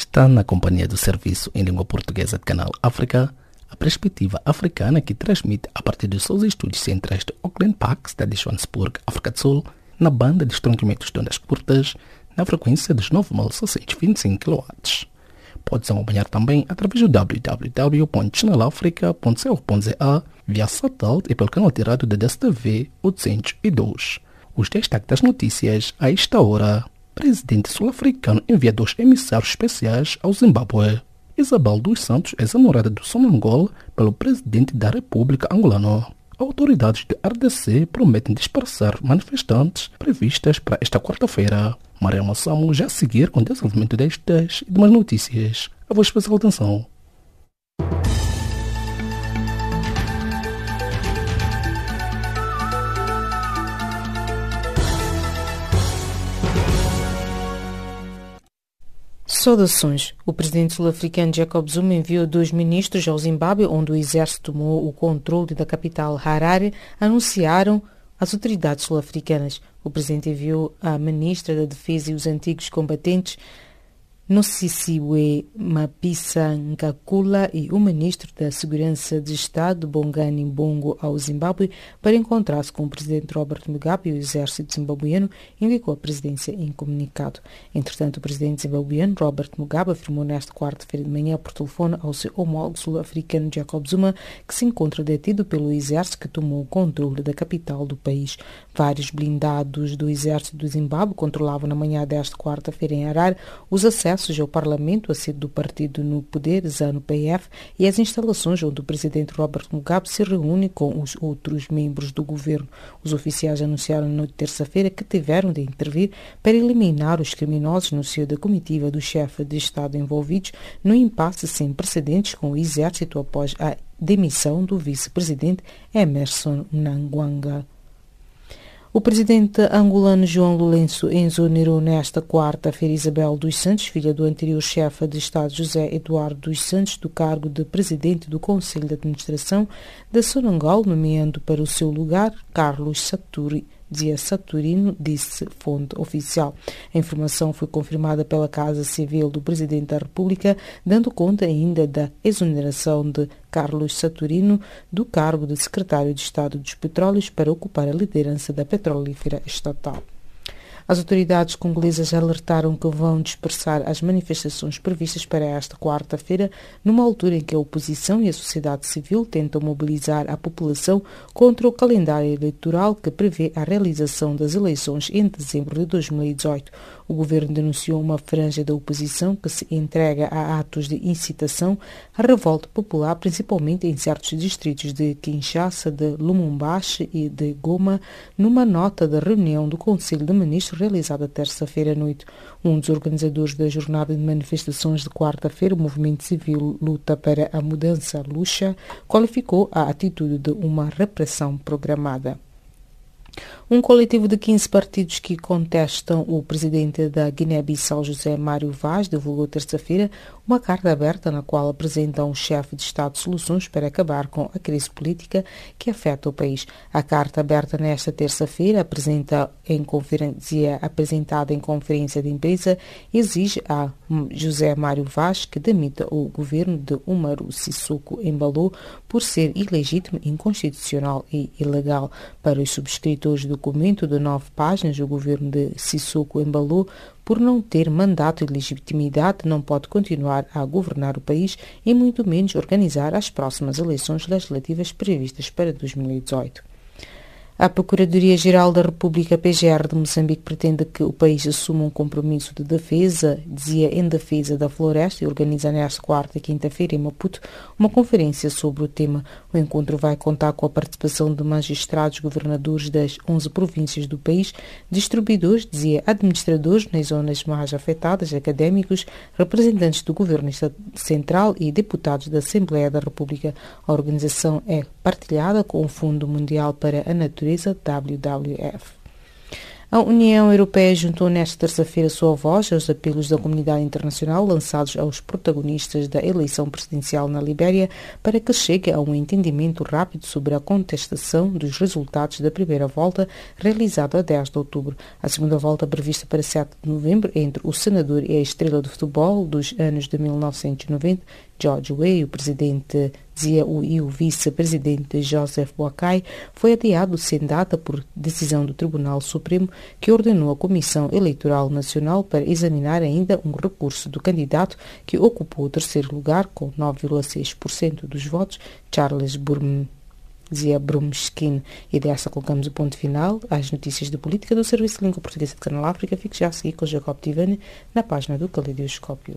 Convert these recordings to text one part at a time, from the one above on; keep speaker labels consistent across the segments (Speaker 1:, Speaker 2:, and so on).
Speaker 1: Está na companhia do Serviço em Língua Portuguesa de Canal África, a perspectiva africana que transmite a partir dos seus estúdios centrais de Auckland Park, cidade de Johannesburg, África do Sul, na banda de estronquimentos de ondas curtas, na frequência dos 9.625 kW. Pode-se acompanhar também através do www.channelafrica.co.za via satélite e pelo canal tirado da DSTV 802. Os destaques das notícias a esta hora. Presidente sul-africano envia dois emissários especiais ao Zimbábue. Isabel dos Santos é exonerada do Sonangol pelo presidente da República Angolana. Autoridades de RDC prometem dispersar manifestantes previstas para esta quarta-feira. Maria Massamo já a seguir com o desenvolvimento destas e demais notícias. A vossa especial atenção.
Speaker 2: Saudações. O presidente sul-africano Jacob Zuma enviou dois ministros ao Zimbábue, onde o exército tomou o controle da capital Harare, anunciaram as autoridades sul-africanas. O presidente enviou a ministra da Defesa e os antigos combatentes Nosisiwe Mapisa Nkakula e o ministro da Segurança de Estado, Bongani Bongo, ao Zimbábue para encontrar-se com o presidente Robert Mugabe e o exército zimbabueno, indicou a presidência em comunicado. Entretanto, o presidente zimbabueno, Robert Mugabe, afirmou nesta quarta-feira de manhã por telefone ao seu homólogo sul-africano Jacob Zuma que se encontra detido pelo exército que tomou o controle da capital do país. Vários blindados do exército do Zimbábue controlavam na manhã desta quarta-feira em Harare os acessos acessos ao Parlamento, a sede do partido no poder, ZANU-PF, e as instalações onde o presidente Robert Mugabe se reúne com os outros membros do governo. Os oficiais anunciaram na terça-feira que tiveram de intervir para eliminar os criminosos no seio da comitiva do chefe de Estado envolvidos no impasse sem precedentes com o exército após a demissão do vice-presidente Emerson Mnangagwa. O presidente angolano João Lourenço exonerou nesta quarta-feira Isabel dos Santos, filha do anterior chefe de Estado José Eduardo dos Santos, do cargo de presidente do Conselho de Administração da Sonangol, nomeando para o seu lugar Carlos Saturi dizia Saturino, disse fonte oficial. A informação foi confirmada pela Casa Civil do Presidente da República, dando conta ainda da exoneração de Carlos Saturino do cargo de Secretário de Estado dos Petróleos para ocupar a liderança da petrolífera estatal. As autoridades congolesas alertaram que vão dispersar as manifestações previstas para esta quarta-feira, numa altura em que a oposição e a sociedade civil tentam mobilizar a população contra o calendário eleitoral que prevê a realização das eleições em dezembro de 2018. O governo denunciou uma franja da oposição que se entrega a atos de incitação à revolta popular, principalmente em certos distritos de Kinshasa, de Lumumbashi e de Goma, numa nota da reunião do Conselho de Ministros realizada terça-feira à noite. Um dos organizadores da jornada de manifestações de quarta-feira, o Movimento Civil Luta para a Mudança, Lucha, qualificou a atitude de uma repressão programada. Um coletivo de 15 partidos que contestam o presidente da Guiné-Bissau, José Mário Vaz, divulgou terça-feira uma carta aberta na qual apresentam ao chefe de Estado soluções para acabar com a crise política que afeta o país. A carta aberta nesta terça-feira apresenta em conferência apresentada em conferência de imprensa exige a José Mário Vaz que demita o governo de Umaru Sissoko Embalou por ser ilegítimo, inconstitucional e ilegal. Para os subscritores do documento de nove páginas, o governo de Sissoko embalou por não ter mandato e legitimidade, não pode continuar a governar o país e muito menos organizar as próximas eleições legislativas previstas para 2018. A Procuradoria-Geral da República PGR de Moçambique pretende que o país assuma um compromisso de defesa, dizia em defesa da floresta, e organiza nesta quarta e quinta-feira em Maputo uma conferência sobre o tema. O encontro vai contar com a participação de magistrados, governadores das 11 províncias do país, distribuidores, dizia administradores nas zonas mais afetadas, académicos, representantes do governo central e deputados da Assembleia da República. A organização é partilhada com o Fundo Mundial para a Natureza WWF. A União Europeia juntou nesta terça-feira sua voz aos apelos da comunidade internacional lançados aos protagonistas da eleição presidencial na Libéria para que chegue a um entendimento rápido sobre a contestação dos resultados da primeira volta realizada a 10 de outubro. A segunda volta prevista para 7 de novembro entre o senador e a estrela de futebol dos anos de 1990 George Weah, o presidente Zia e o vice-presidente Joseph Boakai, foi adiado sem data por decisão do Tribunal Supremo que ordenou a Comissão Eleitoral Nacional para examinar ainda um recurso do candidato que ocupou o terceiro lugar com 9,6% dos votos, Charles Brumskin. E dessa colocamos o ponto final às notícias de política do Serviço de Língua Portuguesa de Canal África. Fique já a seguir com Jacob Tivani na página do Caleidoscópio.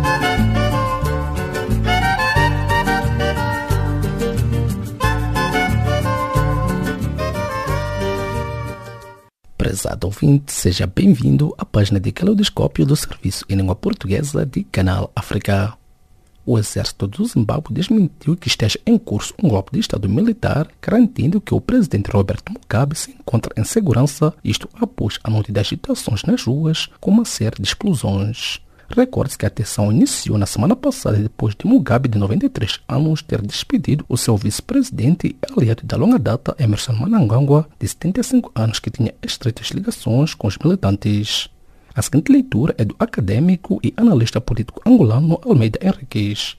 Speaker 1: Prezado ouvinte, seja bem-vindo à página de Caleidoscópio do Serviço em Língua Portuguesa de Canal África. O exército do Zimbábue desmentiu que esteja em curso um golpe de Estado militar, garantindo que o presidente Robert Mugabe se encontra em segurança, isto após a noite de agitações nas ruas com uma série de explosões. Recorde-se que a tensão iniciou na semana passada depois de Mugabe, de 93 anos, ter despedido o seu vice-presidente e aliado da longa data, Emerson Mnangagwa, de 75 anos, que tinha estreitas ligações com os militantes. A seguinte leitura é do acadêmico e analista político angolano Almeida Henriquez.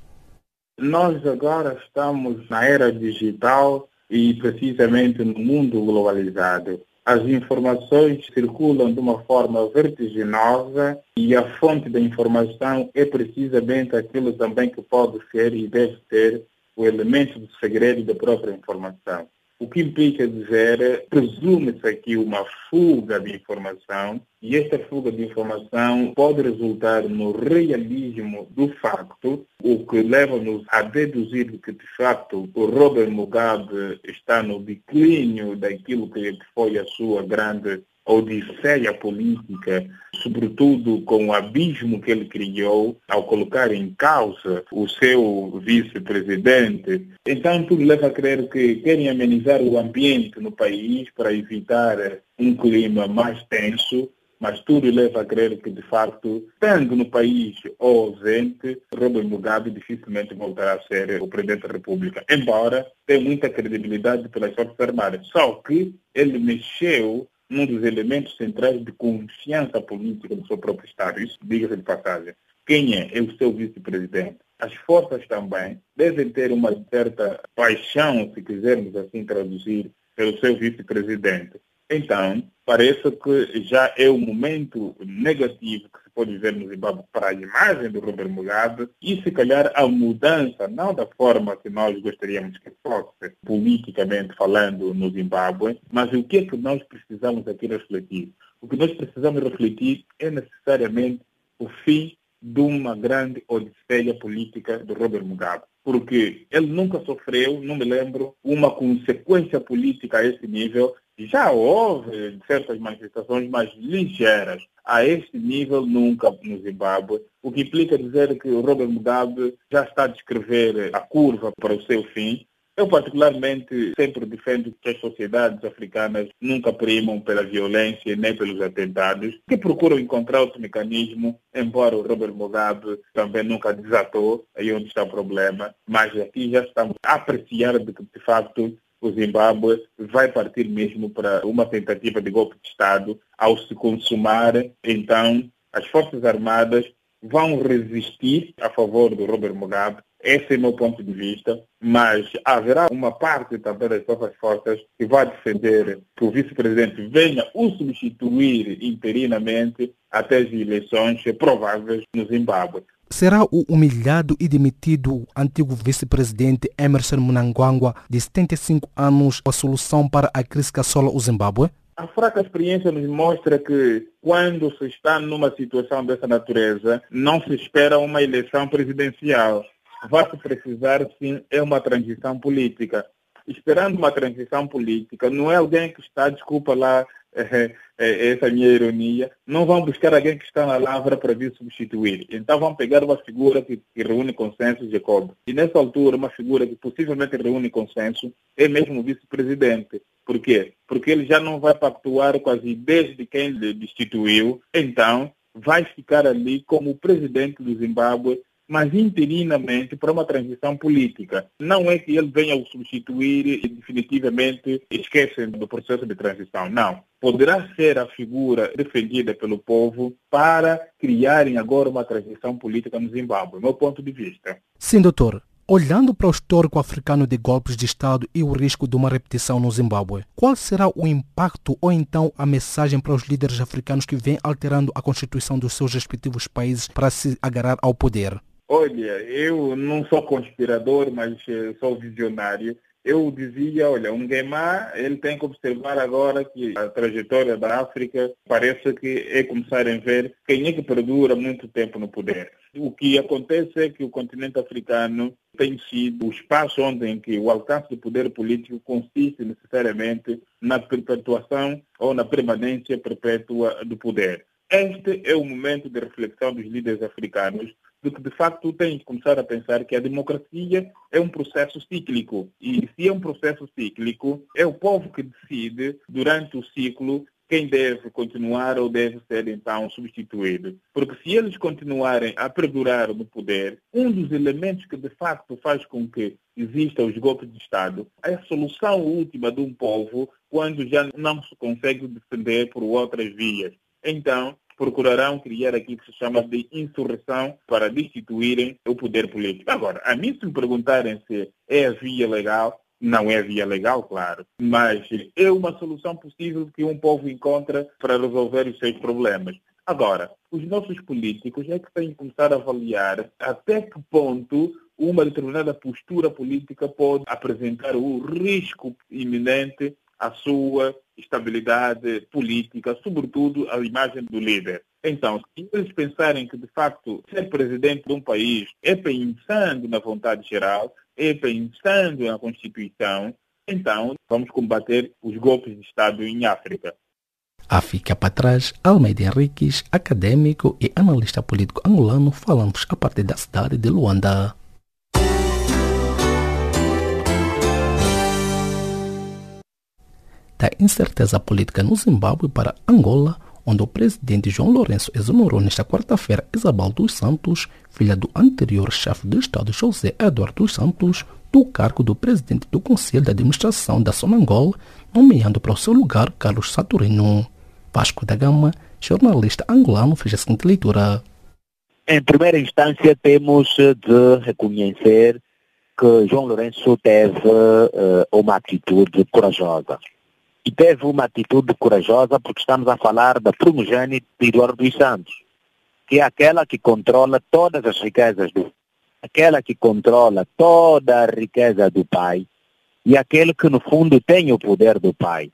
Speaker 3: Nós agora estamos na era digital e precisamente no mundo globalizado as informações circulam de uma forma vertiginosa e a fonte da informação é precisamente aquilo também que pode ser e deve ter o elemento do segredo da própria informação. O que implica dizer, presume-se aqui uma fuga de informação e esta fuga de informação pode resultar no realismo do facto, o que leva-nos a deduzir que, de fato, o Robert Mugabe está no declínio daquilo que foi a sua grande odisseia política, sobretudo com o abismo que ele criou ao colocar em causa o seu vice-presidente. Então, tudo leva a crer que querem amenizar o ambiente no país para evitar um clima mais tenso, mas tudo leva a crer que, de facto, estando no país ou ausente, Robert Mugabe dificilmente voltará a ser o presidente da República, embora tenha muita credibilidade pelas Forças Armadas. Só que ele mexeu um dos elementos centrais de confiança política do seu próprio Estado. Isso, diga-se de passagem. Quem é? É o seu vice-presidente. As forças também devem ter uma certa paixão, se quisermos assim traduzir, pelo seu vice-presidente. Então, parece que já é o momento negativo que pode ver no Zimbábue para a imagem do Robert Mugabe e, se calhar, a mudança, não da forma que nós gostaríamos que fosse, politicamente falando, no Zimbábue, mas o que é que nós precisamos aqui refletir? O que nós precisamos refletir é necessariamente o fim de uma grande odisseia política do Robert Mugabe porque ele nunca sofreu, não me lembro, uma consequência política a esse nível já houve certas manifestações mais ligeiras. A este nível, nunca no Zimbábue. O que implica dizer que o Robert Mugabe já está a descrever a curva para o seu fim. Eu, particularmente, sempre defendo que as sociedades africanas nunca primam pela violência nem pelos atentados, que procuram encontrar outro mecanismo, embora o Robert Mugabe também nunca desatou, aí onde está o problema, mas aqui já estamos a apreciar de que, de facto, o Zimbábue vai partir mesmo para uma tentativa de golpe de Estado ao se consumar, então, as Forças Armadas vão resistir a favor do Robert Mugabe. Esse é o meu ponto de vista, mas haverá uma parte também das nossas forças que vai defender que o vice-presidente venha o substituir interinamente até as eleições prováveis no Zimbábue.
Speaker 1: Será o humilhado e demitido antigo vice-presidente Emerson Mnangagwa, de 75 anos, a solução para a crise que assola o Zimbábue?
Speaker 3: A fraca experiência nos mostra que quando se está numa situação dessa natureza, não se espera uma eleição presidencial. Vai se precisar, sim, é uma transição política. Esperando uma transição política, não é alguém que está, desculpa lá, é, é, essa minha ironia, não vão buscar alguém que está na lavra para vir substituir. Então vão pegar uma figura que, que reúne consenso, Jacob. E nessa altura, uma figura que possivelmente reúne consenso é mesmo o vice-presidente. Por quê? Porque ele já não vai pactuar com as ideias de quem lhe destituiu, então vai ficar ali como presidente do Zimbábue mas interinamente para uma transição política. Não é que ele venha o substituir e definitivamente esquecem do processo de transição. Não. Poderá ser a figura defendida pelo povo para criarem agora uma transição política no Zimbábue, meu ponto de vista.
Speaker 1: Sim, doutor. Olhando para o histórico africano de golpes de Estado e o risco de uma repetição no Zimbábue, qual será o impacto ou então a mensagem para os líderes africanos que vêm alterando a constituição dos seus respectivos países para se agarrar ao poder?
Speaker 3: Olha, eu não sou conspirador, mas eh, sou visionário. Eu dizia, olha, um Gueimar, ele tem que observar agora que a trajetória da África parece que é começarem a ver quem é que perdura muito tempo no poder. O que acontece é que o continente africano tem sido o espaço onde em que o alcance do poder político consiste necessariamente na perpetuação ou na permanência perpétua do poder. Este é o momento de reflexão dos líderes africanos de que, de facto, tem que começar a pensar que a democracia é um processo cíclico. E se é um processo cíclico, é o povo que decide, durante o ciclo, quem deve continuar ou deve ser então substituído. Porque se eles continuarem a perdurar no poder, um dos elementos que de facto faz com que existam os golpes de Estado é a solução última de um povo quando já não se consegue defender por outras vias. Então, procurarão criar aquilo que se chama de insurreição para destituírem o poder político. Agora, a mim se me perguntarem se é a via legal, não é via legal, claro, mas é uma solução possível que um povo encontra para resolver os seus problemas. Agora, os nossos políticos é que têm que começar a avaliar até que ponto uma determinada postura política pode apresentar o risco iminente à sua estabilidade política, sobretudo a imagem do líder. Então, se eles pensarem que, de facto, ser presidente de um país é pensando na vontade geral, é pensando na Constituição, então vamos combater os golpes de Estado em África.
Speaker 1: A Fica para trás, Almeida Henriques, acadêmico e analista político angolano, falamos a partir da cidade de Luanda. Da incerteza política no Zimbábue para Angola, onde o presidente João Lourenço exonerou nesta quarta-feira Isabel dos Santos, filha do anterior chefe do Estado José Eduardo dos Santos, do cargo do presidente do Conselho de Administração da Sonangol, nomeando para o seu lugar Carlos Saturino. Vasco da Gama, jornalista angolano, fez a seguinte leitura.
Speaker 4: Em primeira instância, temos de reconhecer que João Lourenço teve uh, uma atitude corajosa e teve uma atitude corajosa porque estamos a falar da primogênita de Eduardo dos Santos, que é aquela que controla todas as riquezas do aquela que controla toda a riqueza do pai e aquele que no fundo tem o poder do pai.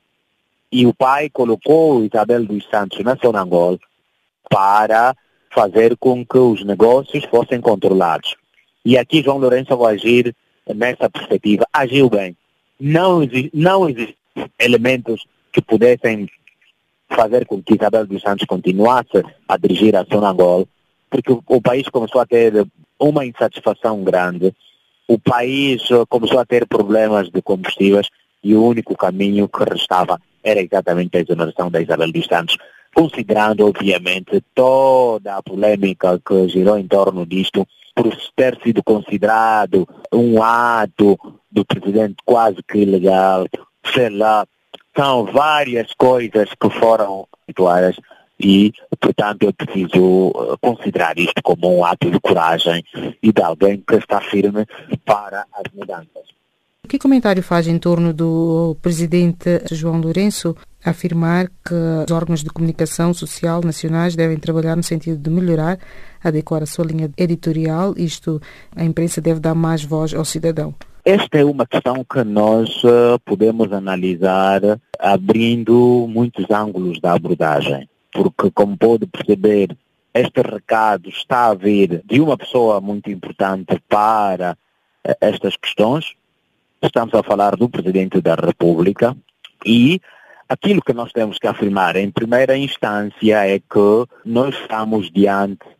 Speaker 4: E o pai colocou Isabel dos Santos na Sonangol para fazer com que os negócios fossem controlados. E aqui João Lourenço vai agir nessa perspectiva. Agiu bem. Não, não existe elementos que pudessem fazer com que Isabel dos Santos continuasse a dirigir a Sonangol, porque o, o país começou a ter uma insatisfação grande, o país começou a ter problemas de combustíveis e o único caminho que restava era exatamente a exoneração da Isabel dos Santos, considerando, obviamente, toda a polêmica que girou em torno disto, por ter sido considerado um ato do presidente quase que ilegal, sei lá, são várias coisas que foram habituadas e, portanto, eu preciso eh, considerar isto como um ato de coragem e de alguém que está firme para as mudanças.
Speaker 2: Que comentário faz em torno do presidente João Lourenço afirmar que os órgãos de comunicação social nacionais devem trabalhar no sentido de melhorar, adequar a sua linha editorial, isto, a imprensa deve dar mais voz ao cidadão?
Speaker 4: Esta é uma questão que nós uh, podemos analisar abrindo muitos ângulos da abordagem, porque, como pode perceber, este recado está a vir de uma pessoa muito importante para uh, estas questões. Estamos a falar do Presidente da República e aquilo que nós temos que afirmar em primeira instância é que nós estamos diante eh,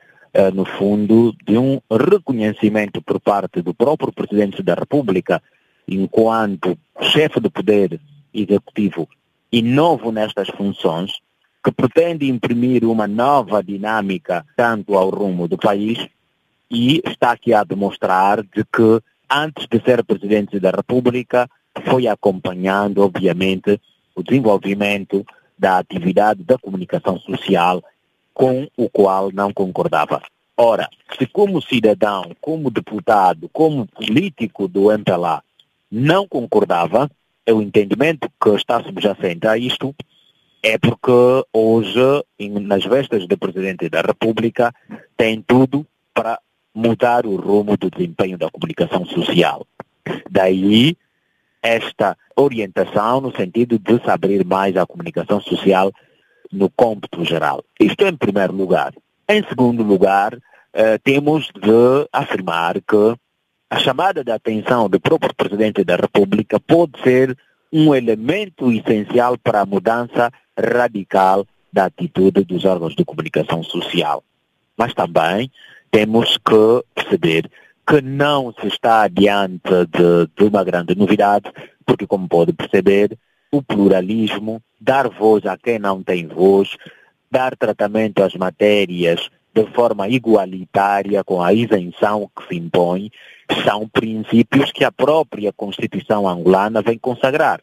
Speaker 4: no fundo, de um reconhecimento por parte do próprio Presidente da República, enquanto chefe do poder executivo e novo nestas funções, que pretende imprimir uma nova dinâmica tanto ao rumo do país e está aqui a demonstrar de que antes de ser Presidente da República foi acompanhando, obviamente, o desenvolvimento da atividade da comunicação social com o qual não concordava. Ora, se como cidadão, como deputado, como político do MPLA não concordava, é o entendimento que está subjacente a isto, é porque hoje, nas vestas de Presidente da República, tem tudo para mudar o rumo do desempenho da comunicação social. Daí esta orientação no sentido de se abrir mais a comunicação social no cômputo geral. Isto em primeiro lugar. Em segundo lugar, eh, temos de afirmar que a chamada de atenção do próprio Presidente da República pode ser um elemento essencial para a mudança radical da atitude dos órgãos de comunicação social. Mas também temos que perceber que não se está diante de, de uma grande novidade, porque, como pode perceber, o pluralismo, dar voz a quem não tem voz, dar tratamento às matérias de forma igualitária com a isenção que se impõe, são princípios que a própria Constituição angolana vem consagrar.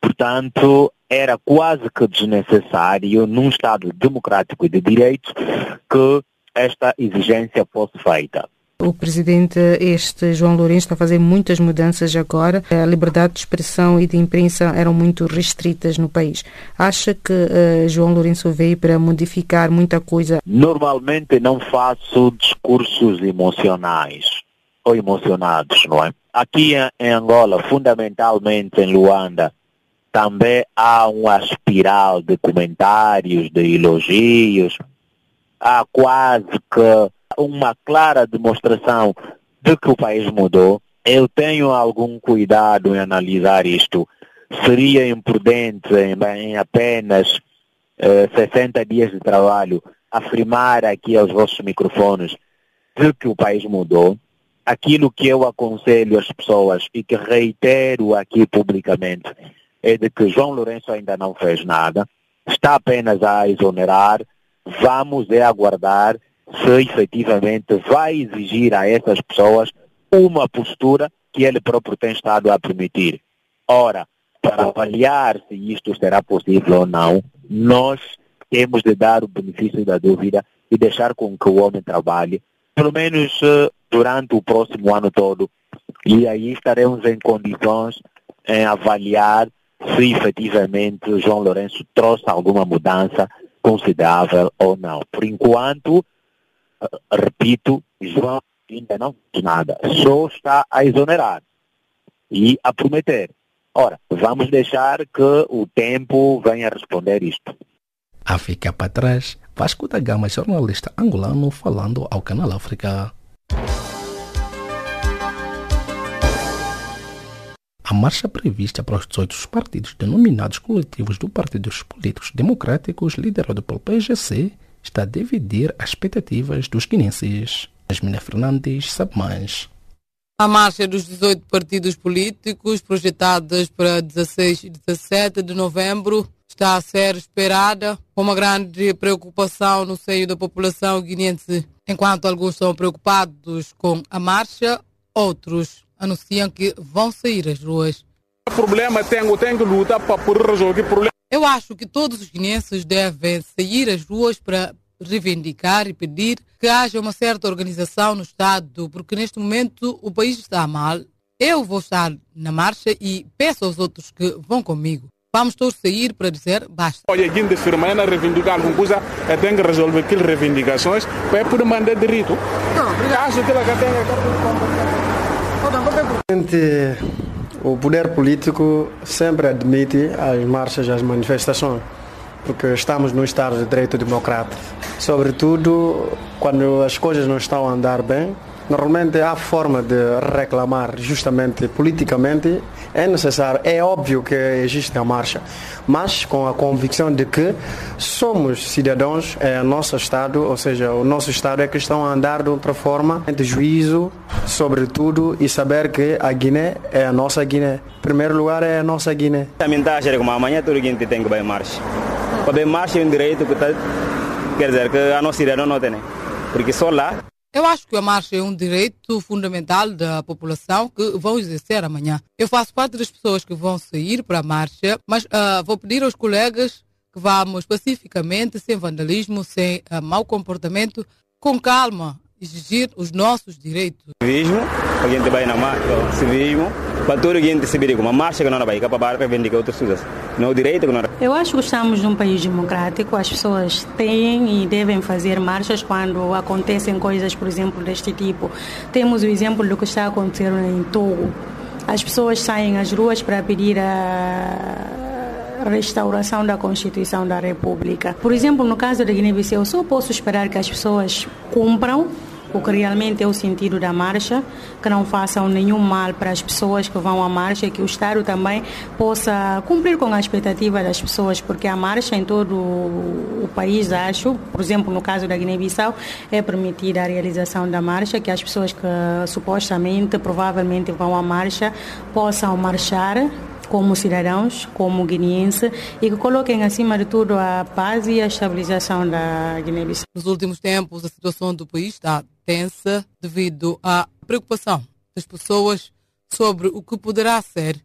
Speaker 4: Portanto, era quase que desnecessário, num Estado democrático e de direitos, que esta exigência fosse feita.
Speaker 2: O presidente, este João Lourenço, está a fazer muitas mudanças agora. A liberdade de expressão e de imprensa eram muito restritas no país. Acha que uh, João Lourenço veio para modificar muita coisa?
Speaker 4: Normalmente não faço discursos emocionais ou emocionados, não é? Aqui em Angola, fundamentalmente em Luanda, também há uma espiral de comentários, de elogios. Há quase que uma clara demonstração de que o país mudou. Eu tenho algum cuidado em analisar isto. Seria imprudente em, apenas eh, 60 dias de trabalho afirmar aqui aos vossos microfones de que o país mudou. Aquilo que eu aconselho às pessoas e que reitero aqui publicamente é de que João Lourenço ainda não fez nada, está apenas a exonerar, vamos é aguardar se efetivamente vai exigir a essas pessoas uma postura que ele próprio tem estado a permitir. Ora, para avaliar se isto será possível ou não, nós temos de dar o benefício da dúvida e deixar com que o homem trabalhe, pelo menos eh, durante o próximo ano todo, e aí estaremos em condições em avaliar se efetivamente João Lourenço trouxe alguma mudança considerável ou não. Por enquanto, repito, João ainda não fez nada, só está a exonerar e a prometer. Ora, vamos deixar que o tempo venha responder isto.
Speaker 1: A ficar para trás, Vasco da Gama, jornalista angolano, falando ao Canal África. A marcha prevista para os 18 partidos denominados coletivos do Partidos Políticos Democráticos, liderado pelo PGC, está a dividir as expectativas dos guinenses. Jasmina Fernandes sabe mais.
Speaker 5: A marcha dos 18 partidos políticos, projetadas para 16 e 17 de novembro, está a ser esperada com uma grande preocupação no seio da população guinense. Enquanto alguns são preocupados com a marcha, outros anunciam que vão sair às ruas.
Speaker 6: O problema tem, tem que lutar para resolver o problema.
Speaker 5: Eu acho que todos os guinenses devem sair às ruas para reivindicar e pedir que haja uma certa organização no Estado, porque neste momento o país está mal. Eu vou estar na marcha e peço aos outros que vão comigo. Vamos todos sair para dizer basta.
Speaker 6: Olha, a gente semana reivindicar alguma coisa, tem que resolver aquelas reivindicações para poder mandar direito. Não, obrigado.
Speaker 7: O poder político sempre admite as marchas, as manifestações, porque estamos num Estado de direito democrático. Sobretudo quando as coisas não estão a andar bem, Normalmente há forma de reclamar justamente politicamente, é necessário, é óbvio que existe a marcha, mas com a convicção de que somos cidadãos, é o nosso Estado, ou seja, o nosso Estado é que estão a andar de outra forma, de juízo, sobretudo, e saber que a Guiné é a nossa Guiné. Em primeiro lugar, é a nossa Guiné.
Speaker 8: A mensagem é que amanhã todo mundo tem que ir marcha. Para marcha é um direito que está, quer dizer, que a nossa cidadão não tem, porque só lá
Speaker 5: eu acho que a marcha é um direito fundamental da população que vão exercer amanhã. Eu faço parte das pessoas que vão sair para a marcha, mas uh, vou pedir aos colegas que vamos pacificamente, sem vandalismo, sem uh, mau comportamento, com calma, exigir os nossos direitos.
Speaker 8: Civismo, a gente vai na marcha, civismo, para todo a gente se vir uma marcha que não vai para reivindicar outras coisas. Não o direito que não
Speaker 9: Eu acho que estamos num país democrático, as pessoas têm e devem fazer marchas quando acontecem coisas, por exemplo, deste tipo. Temos o exemplo do que está acontecendo em Togo. As pessoas saem às ruas para pedir a restauração da Constituição da República. Por exemplo, no caso da Guiné-Bissau, só posso esperar que as pessoas cumpram o que realmente é o sentido da marcha, que não façam nenhum mal para as pessoas que vão à marcha e que o Estado também possa cumprir com a expectativa das pessoas, porque a marcha em todo o país, acho, por exemplo, no caso da Guiné-Bissau, é permitida a realização da marcha, que as pessoas que supostamente, provavelmente vão à marcha, possam marchar como cidadãos, como guineenses e que coloquem acima de tudo a paz e a estabilização da Guiné-Bissau.
Speaker 5: Nos últimos tempos, a situação do país está tensa devido à preocupação das pessoas sobre o que poderá ser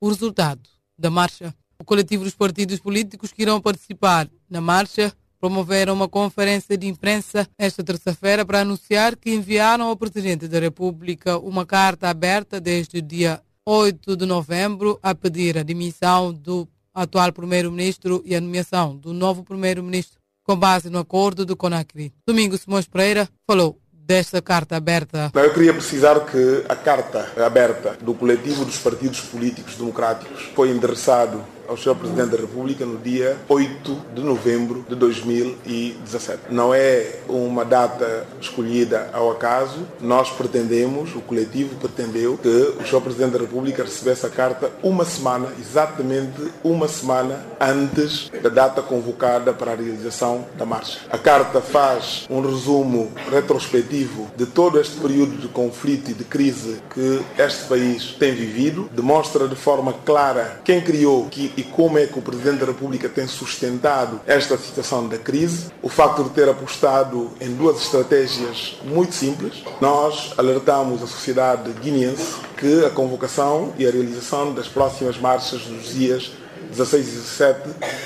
Speaker 5: o resultado da marcha. O coletivo dos partidos políticos que irão participar na marcha promoveram uma conferência de imprensa esta terça-feira para anunciar que enviaram ao Presidente da República uma carta aberta desde o dia 8 de novembro a pedir a demissão do atual primeiro-ministro e a nomeação do novo primeiro-ministro com base no acordo do Conakry. Domingo Simões Pereira falou desta carta aberta?
Speaker 10: Eu queria precisar que a carta aberta do coletivo dos partidos políticos democráticos foi endereçado ao Sr. Presidente da República no dia 8 de novembro de 2017. Não é uma data escolhida ao acaso. Nós pretendemos, o coletivo pretendeu, que o Sr. Presidente da República recebesse a carta uma semana, exatamente uma semana antes da data convocada para a realização da marcha. A carta faz um resumo retrospectivo de todo este período de conflito e de crise que este país tem vivido, demonstra de forma clara quem criou que e como é que o Presidente da República tem sustentado esta situação da crise. O facto de ter apostado em duas estratégias muito simples. Nós alertamos a sociedade guineense que a convocação e a realização das próximas marchas dos dias 16 e 17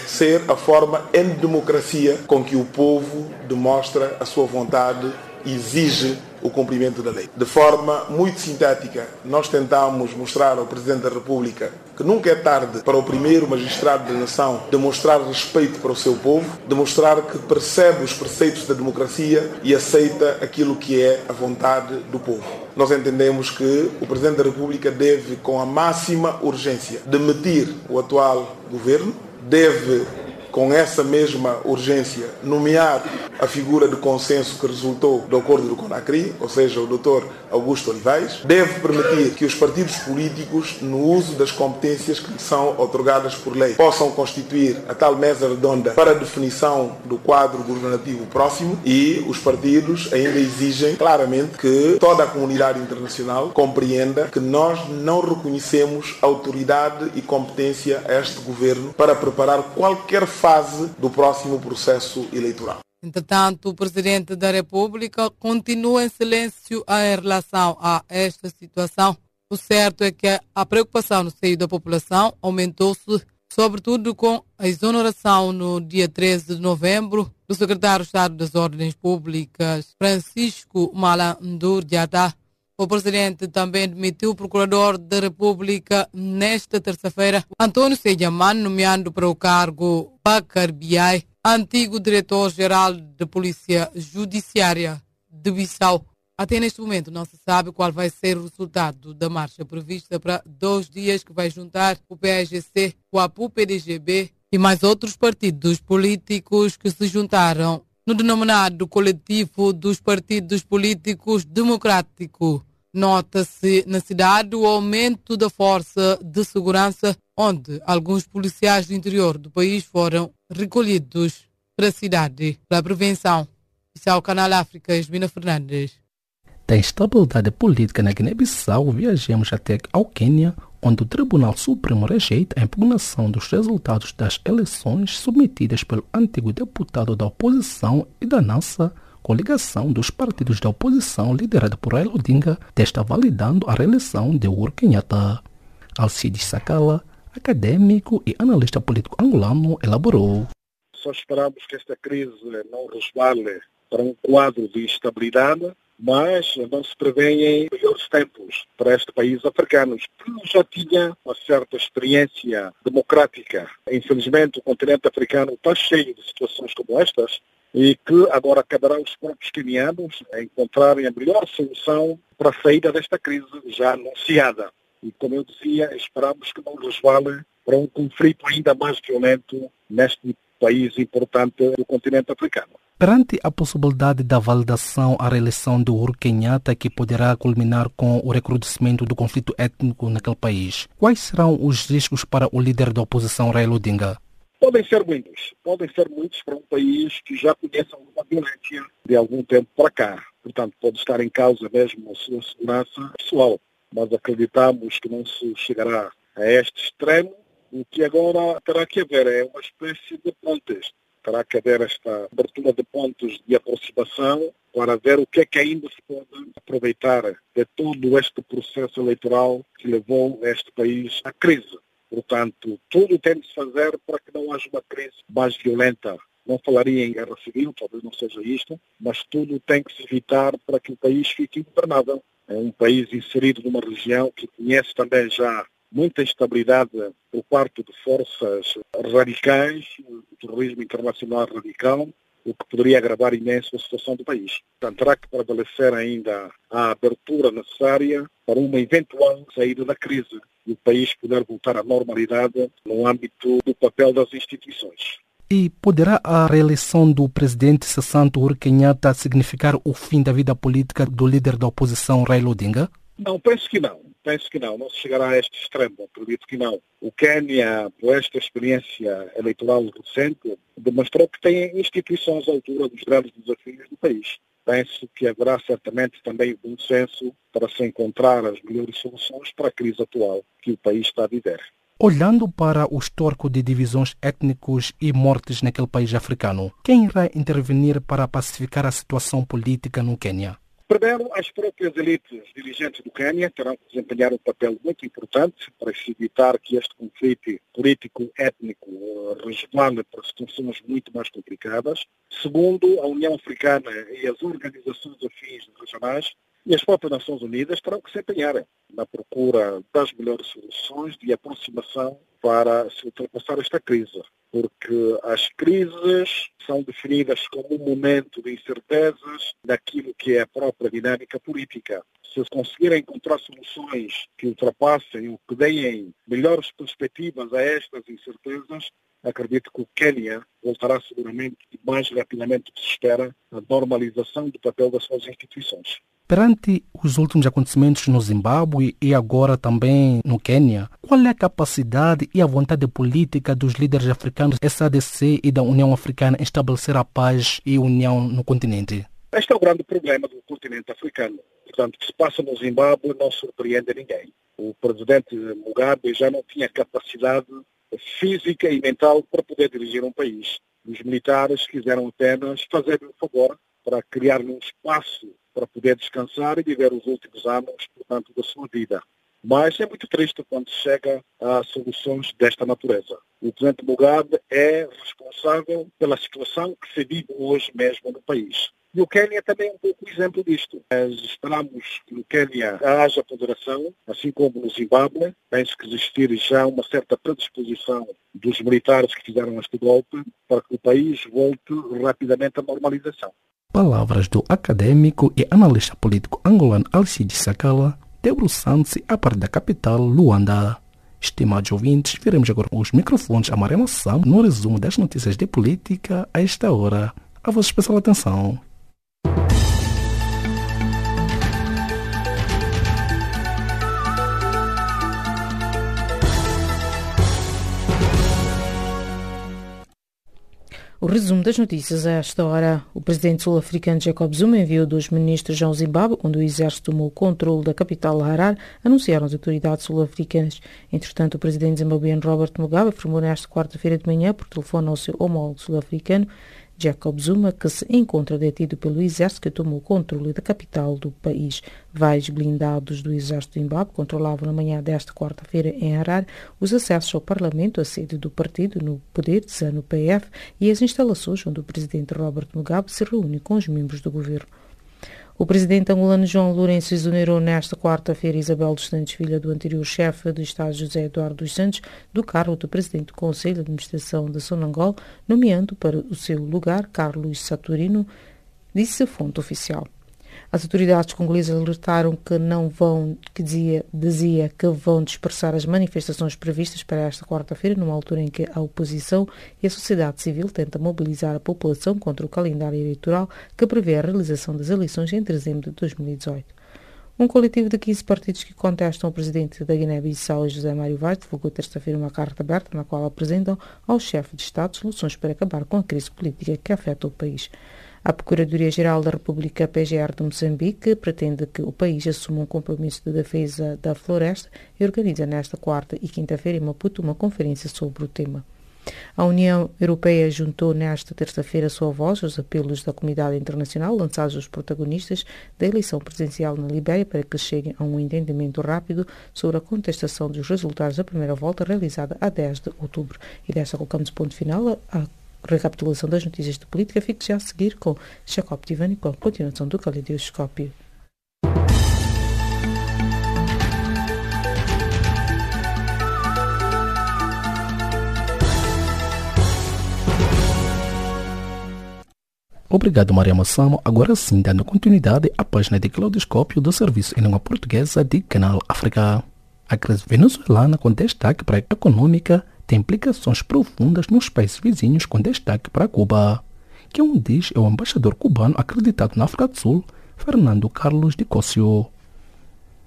Speaker 10: ser a forma em democracia com que o povo demonstra a sua vontade e exige o cumprimento da lei. De forma muito sintética, nós tentamos mostrar ao Presidente da República que nunca é tarde para o primeiro magistrado da nação demonstrar respeito para o seu povo, demonstrar que percebe os preceitos da democracia e aceita aquilo que é a vontade do povo. Nós entendemos que o Presidente da República deve, com a máxima urgência, demitir o atual governo, deve com essa mesma urgência, nomear a figura de consenso que resultou do acordo do Conacri, ou seja, o Dr. Augusto Olivais, deve permitir que os partidos políticos, no uso das competências que são otorgadas por lei, possam constituir a tal mesa redonda para a definição do quadro governativo próximo e os partidos ainda exigem claramente que toda a comunidade internacional compreenda que nós não reconhecemos autoridade e competência a este governo para preparar qualquer fase do próximo processo eleitoral.
Speaker 5: Entretanto, o presidente da República continua em silêncio em relação a esta situação. O certo é que a preocupação no seio da população aumentou-se, sobretudo com a exoneração no dia 13 de novembro do secretário de Estado das Ordens Públicas, Francisco Malandur Diata, O presidente também demitiu o procurador da República nesta terça-feira, Antônio Sejaman, nomeando para o cargo Bakar Biai, antigo diretor-geral da Polícia Judiciária de Bissau. Até neste momento não se sabe qual vai ser o resultado da marcha prevista para dois dias que vai juntar o PSGC, o APU-PDGB e mais outros partidos políticos que se juntaram no denominado coletivo dos partidos políticos democráticos. Nota-se na cidade o aumento da força de segurança, onde alguns policiais do interior do país foram recolhidos para a cidade para prevenção. Isso é o Canal África, Esmina Fernandes.
Speaker 1: Da instabilidade política na Guiné-Bissau, viajamos até ao Quênia, onde o Tribunal Supremo rejeita a impugnação dos resultados das eleições submetidas pelo antigo deputado da oposição e da NASA, coligação dos partidos da oposição liderada por Raila Odinga, testa validando a reeleição de Uhuru Kenyatta. Alcides Sakala, acadêmico e analista político angolano, elaborou.
Speaker 11: Só esperamos que esta crise não resvale para um quadro de instabilidade mas não se prevêem melhores tempos para este país africano, que já tinha uma certa experiência democrática. Infelizmente, o continente africano está cheio de situações como estas e que agora caberá aos próprios quenianos encontrarem a melhor solução para a saída desta crise já anunciada. E, como eu dizia, esperamos que não resvale para um conflito ainda mais violento neste país importante do continente africano.
Speaker 1: Perante a possibilidade da validação à reeleição de Uhuru Kenyatta, que poderá culminar com o recrudescimento do conflito étnico naquele país, quais serão os riscos para o líder da oposição, Raila Odinga?
Speaker 11: Podem ser muitos. Podem ser muitos para um país que já conhece alguma violência de algum tempo para cá. Portanto, pode estar em causa mesmo a sua segurança pessoal. Mas acreditamos que não se chegará a este extremo. O que agora terá que haver é uma espécie de pontes terá que haver esta abertura de pontos de aproximação para ver o que é que ainda se pode aproveitar de todo este processo eleitoral que levou este país à crise. Portanto, tudo tem de se fazer para que não haja uma crise mais violenta. Não falaria em guerra civil, talvez não seja isto, mas tudo tem que se evitar para que o país fique ingovernável. É um país inserido numa região que conhece também já muita instabilidade por parte de forças radicais, terrorismo internacional radical, o que poderia agravar imenso a situação do país. Portanto, terá que prevalecer ainda a abertura necessária para uma eventual saída da crise e o país poder voltar à normalidade no âmbito do papel das instituições.
Speaker 1: E poderá a reeleição do presidente cessante Uhuru Kenyatta significar o fim da vida política do líder da oposição Raila Odinga?
Speaker 11: Não, penso que não. Penso que não. Não se chegará a este extremo. Acredito que não. O Quênia, por esta experiência eleitoral recente, demonstrou que tem instituições à altura dos grandes desafios do país. Penso que haverá certamente também bom senso para se encontrar as melhores soluções para a crise atual que o país está a viver.
Speaker 1: Olhando para o histórico de divisões étnicos e mortes naquele país africano, quem irá intervenir para pacificar a situação política no Quênia?
Speaker 11: Primeiro, as próprias elites dirigentes do Quênia terão que desempenhar um papel muito importante para evitar que este conflito político-étnico resvale para situações muito mais complicadas. Segundo, a União Africana e as organizações afins regionais e as próprias Nações Unidas terão que se empenhar na procura das melhores soluções de aproximação para se ultrapassar esta crise porque as crises são definidas como um momento de incertezas daquilo que é a própria dinâmica política. Se conseguirem encontrar soluções que ultrapassem ou que deem melhores perspectivas a estas incertezas, acredito que o Quênia voltará seguramente mais rapidamente do que se espera à normalização do papel das suas instituições.
Speaker 1: Perante os últimos acontecimentos no Zimbábue e agora também no Quênia, qual é a capacidade e a vontade política dos líderes africanos SADC e da União Africana em estabelecer a paz e união no continente?
Speaker 11: Este é o grande problema do continente africano. Portanto, o que se passa no Zimbábue não surpreende ninguém. O presidente Mugabe já não tinha capacidade física e mental para poder dirigir um país. Os militares quiseram apenas fazer um favor para criar um espaço para poder descansar e viver os últimos anos, portanto, da sua vida. Mas é muito triste quando se chega a soluções desta natureza. O presidente Mugabe é responsável pela situação que se vive hoje mesmo no país. E o Quênia também é um pouco exemplo disto. Nós esperamos que no Quênia haja ponderação, assim como no Zimbábue. Penso que existir já uma certa predisposição dos militares que fizeram este golpe para que o país volte rapidamente à normalização.
Speaker 1: Palavras do acadêmico e analista político angolano Alcide Sakala, debruçando-se a partir da capital, Luanda. Estimados ouvintes, veremos agora os microfones a Mariana Sam no resumo das notícias de política a esta hora. A vossa especial atenção.
Speaker 2: O resumo das notícias a esta hora. O presidente sul-africano Jacob Zuma enviou dois ministros ao Zimbábue, onde o exército tomou o controle da capital Harar, anunciaram as autoridades sul-africanas. Entretanto, o presidente zimbabueno Robert Mugabe afirmou nesta quarta-feira de manhã, por telefone ao seu homólogo sul-africano, Jacob Zuma, que se encontra detido pelo exército que tomou o controle da capital do país. Vais blindados do exército de Zimbábue controlavam na manhã desta quarta-feira em Harar os acessos ao parlamento, a sede do partido no poder, ZANU-PF, e as instalações onde o presidente Robert Mugabe se reúne com os membros do governo. O presidente angolano João Lourenço exonerou nesta quarta-feira Isabel dos Santos, filha do anterior chefe do Estado José Eduardo dos Santos, do cargo de presidente do Conselho de Administração da Sonangol, nomeando para o seu lugar Carlos Saturino, disse a fonte oficial. As autoridades congolesas alertaram que não vão, que dizia, dizia que vão dispersar as manifestações previstas para esta quarta-feira, numa altura em que a oposição e a sociedade civil tentam mobilizar a população contra o calendário eleitoral que prevê a realização das eleições em dezembro de 2018. Um coletivo de 15 partidos que contestam o presidente da Guiné-Bissau, José Mário Vaz, divulgou terça-feira uma carta aberta na qual apresentam ao chefe de Estado soluções para acabar com a crise política que afeta o país. A Procuradoria-Geral da República PGR de Moçambique pretende que o país assuma um compromisso de defesa da floresta e organiza nesta quarta e quinta-feira em Maputo uma conferência sobre o tema. A União Europeia juntou nesta terça-feira sua voz aos apelos da comunidade internacional lançados aos protagonistas da eleição presidencial na Libéria para que cheguem a um entendimento rápido sobre a contestação dos resultados da primeira volta realizada a 10 de outubro. E desta colocamos ponto final a recapitulação das notícias de política, fique já a seguir com Jacob Tivani com a continuação do Caleidoscópio.
Speaker 1: Obrigado, Maria Massamo. Agora sim, dando continuidade à página de Claudoscópio do Serviço em Língua Portuguesa de Canal África. A crise venezuelana com destaque para a econômica tem implicações profundas nos países vizinhos com destaque para Cuba, que um diz é o embaixador cubano acreditado na África do Sul, Fernando Carlos de Cossio.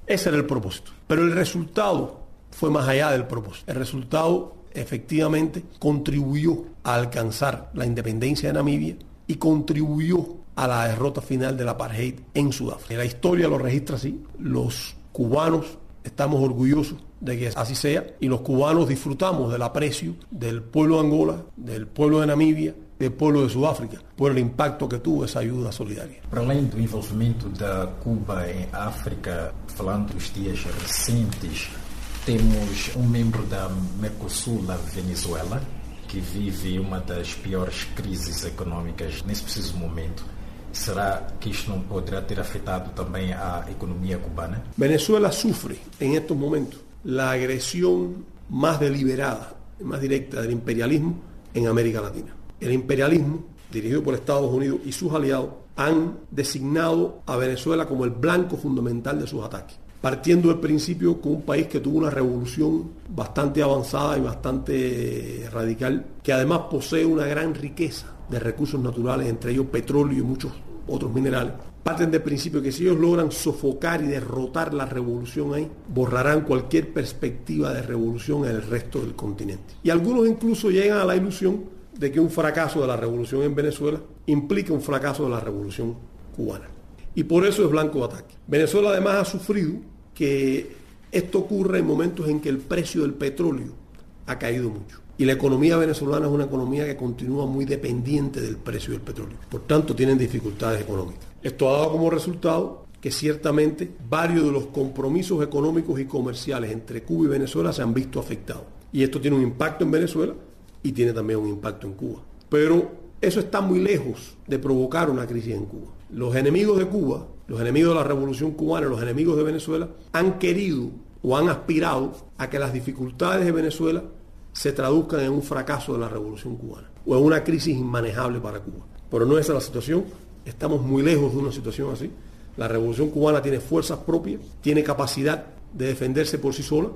Speaker 12: Ese era el propósito, pero el resultado fue más allá del propósito. El resultado efectivamente contribuyó a alcanzar la independencia de Namibia y contribuyó a la derrota final del apartheid en Sudáfrica. La historia lo registra así. Los cubanos estamos orgullosos de que así sea y los cubanos disfrutamos del aprecio del pueblo de Angola, del pueblo de Namibia, del pueblo de Sudáfrica, por el impacto que tuvo essa ajuda solidária.
Speaker 13: Para além do envolvimento da Cuba em África, falando dos dias recentes, temos um membro da Mercosul, a Venezuela, que vive uma das piores crises econômicas nesse preciso momento. Será que isto não poderá ter afetado também a economia cubana?
Speaker 12: Venezuela sufre en estos momentos la agresión más deliberada, más directa del imperialismo en América Latina. El imperialismo, dirigido por Estados Unidos y sus aliados, han designado a Venezuela como el blanco fundamental de sus ataques, partiendo del principio con un país que tuvo una revolución bastante avanzada y bastante radical, que además posee una gran riqueza de recursos naturales, entre ellos petróleo y muchos otros minerales, parten del principio que si ellos logran sofocar y derrotar la revolución ahí, borrarán cualquier perspectiva de revolución en el resto del continente. Y algunos incluso llegan a la ilusión de que un fracaso de la revolución en Venezuela implica un fracaso de la revolución cubana. Y por eso es blanco de ataque. Venezuela además ha sufrido que esto ocurre en momentos en que el precio del petróleo ha caído mucho. Y la economía venezolana es una economía que continúa muy dependiente del precio del petróleo. Por tanto, tienen dificultades económicas. Esto ha dado como resultado que ciertamente varios de los compromisos económicos y comerciales entre Cuba y Venezuela se han visto afectados. Y esto tiene un impacto en Venezuela y tiene también un impacto en Cuba. Pero eso está muy lejos de provocar una crisis en Cuba. Los enemigos de Cuba, los enemigos de la revolución cubana, los enemigos de Venezuela, han querido o han aspirado a que las dificultades de Venezuela se traduzcan en un fracaso de la revolución cubana o en una crisis inmanejable para Cuba. Pero no es esa la situación, estamos muy lejos de una situación así. La revolución cubana tiene fuerzas propias, tiene capacidad de defenderse por sí sola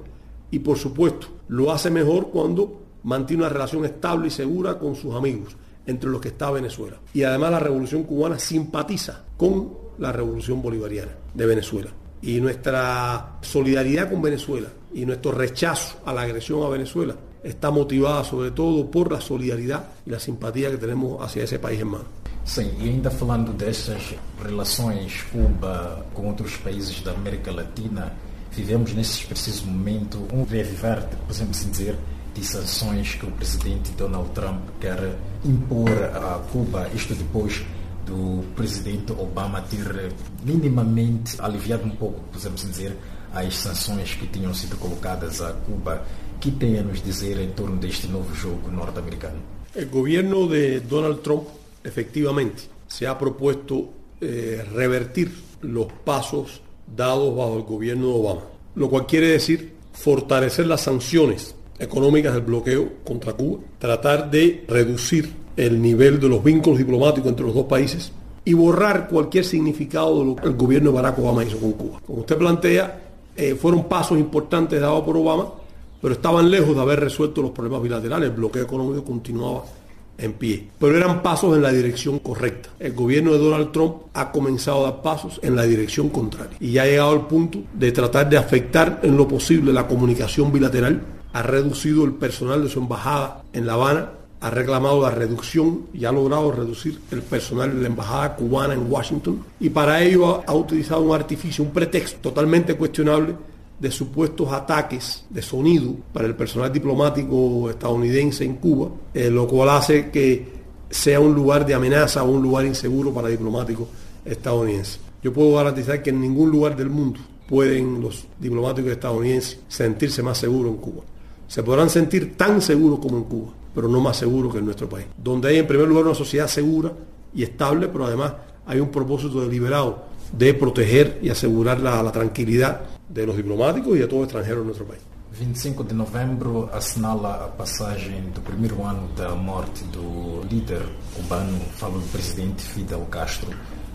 Speaker 12: y por supuesto lo hace mejor cuando mantiene una relación estable y segura con sus amigos, entre los que está Venezuela. Y además la revolución cubana simpatiza con la revolución bolivariana de Venezuela. Y nuestra solidaridad con Venezuela y nuestro rechazo a la agresión a Venezuela está motivada sobre todo por la solidaridad y la simpatía que tenemos hacia ese país hermano.
Speaker 13: Sim, e ainda falando dessas relações Cuba com outros países da América Latina, vivemos nesse preciso momento um reavivar, podemos assim dizer, de sanções que o presidente Donald Trump quer impor a Cuba, isto depois do presidente Obama ter minimamente aliviado um pouco, podemos dizer, as sanções que tinham sido colocadas a Cuba. que tem a nos dizer em torno deste novo jogo norte-americano?
Speaker 12: El gobierno de Donald Trump efectivamente se ha propuesto eh, revertir los pasos dados bajo el gobierno de Obama, lo cual quiere decir fortalecer las sanciones económicas del bloqueo contra Cuba, tratar de reducir el nivel de los vínculos diplomáticos entre los dos países y borrar cualquier significado de lo que el gobierno de Barack Obama hizo con Cuba. Como usted plantea, eh, fueron pasos importantes dados por Obama, pero estaban lejos de haber resuelto los problemas bilaterales. El bloqueo económico continuaba en pie. Pero eran pasos en la dirección correcta. El gobierno de Donald Trump ha comenzado a dar pasos en la dirección contraria. Y ya ha llegado al punto de tratar de afectar en lo posible la comunicación bilateral. Ha reducido el personal de su embajada en La Habana. Ha reclamado la reducción y ha logrado reducir el personal de la embajada cubana en Washington. Y para ello ha, utilizado un artificio, un pretexto totalmente cuestionable de supuestos ataques de sonido para el personal diplomático estadounidense en Cuba, eh, lo cual hace que sea un lugar de amenaza o un lugar inseguro para diplomáticos estadounidenses. Yo puedo garantizar que en ningún lugar del mundo pueden los diplomáticos estadounidenses sentirse más seguros en Cuba. Se podrán sentir tan seguros como en Cuba, pero no más seguros que en nuestro país, donde hay en primer lugar una sociedad segura y estable, pero además hay un propósito deliberado de proteger y asegurar la, la tranquilidad de los diplomáticos e de todo estrangeiro no nosso país.
Speaker 13: 25 de novembro assinala a passagem do primeiro ano da morte do líder cubano, falo do presidente Fidel Castro.